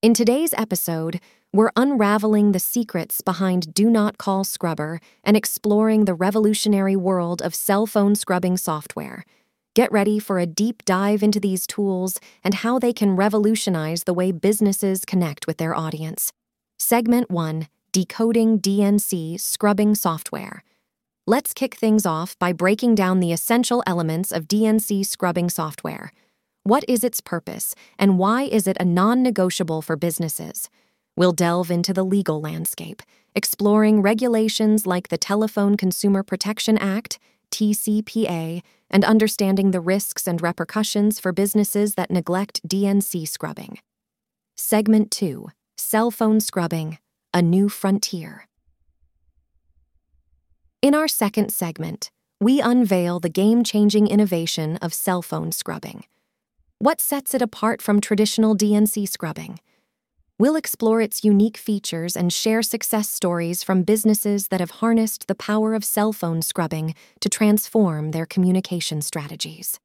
In today's episode, we're unraveling the secrets behind Do Not Call Scrubber and exploring the revolutionary world of cell phone scrubbing software. Get ready for a deep dive into these tools and how they can revolutionize the way businesses connect with their audience. Segment 1 Decoding DNC Scrubbing Software. Let's kick things off by breaking down the essential elements of DNC scrubbing software. What is its purpose, and why is it a non negotiable for businesses? We'll delve into the legal landscape, exploring regulations like the Telephone Consumer Protection Act, TCPA, and understanding the risks and repercussions for businesses that neglect DNC scrubbing. Segment 2 Cell Phone Scrubbing A New Frontier. In our second segment, we unveil the game changing innovation of cell phone scrubbing. What sets it apart from traditional DNC scrubbing? We'll explore its unique features and share success stories from businesses that have harnessed the power of cell phone scrubbing to transform their communication strategies.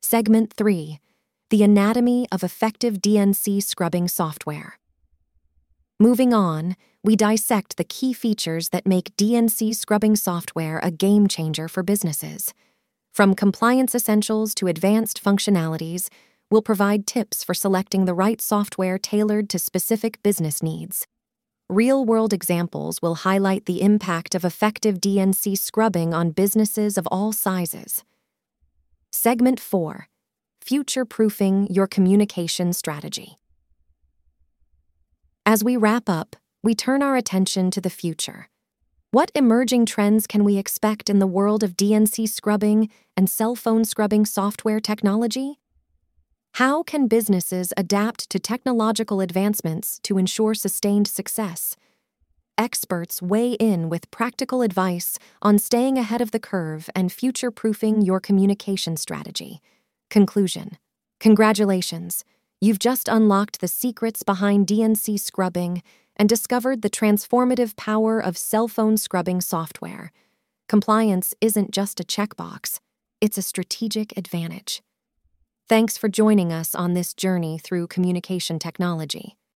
Segment 3 The Anatomy of Effective DNC Scrubbing Software. Moving on, we dissect the key features that make DNC scrubbing software a game changer for businesses. From compliance essentials to advanced functionalities, we'll provide tips for selecting the right software tailored to specific business needs. Real world examples will highlight the impact of effective DNC scrubbing on businesses of all sizes. Segment 4 Future Proofing Your Communication Strategy. As we wrap up, we turn our attention to the future. What emerging trends can we expect in the world of DNC scrubbing and cell phone scrubbing software technology? How can businesses adapt to technological advancements to ensure sustained success? Experts weigh in with practical advice on staying ahead of the curve and future proofing your communication strategy. Conclusion Congratulations! You've just unlocked the secrets behind DNC scrubbing and discovered the transformative power of cell phone scrubbing software. Compliance isn't just a checkbox, it's a strategic advantage. Thanks for joining us on this journey through communication technology.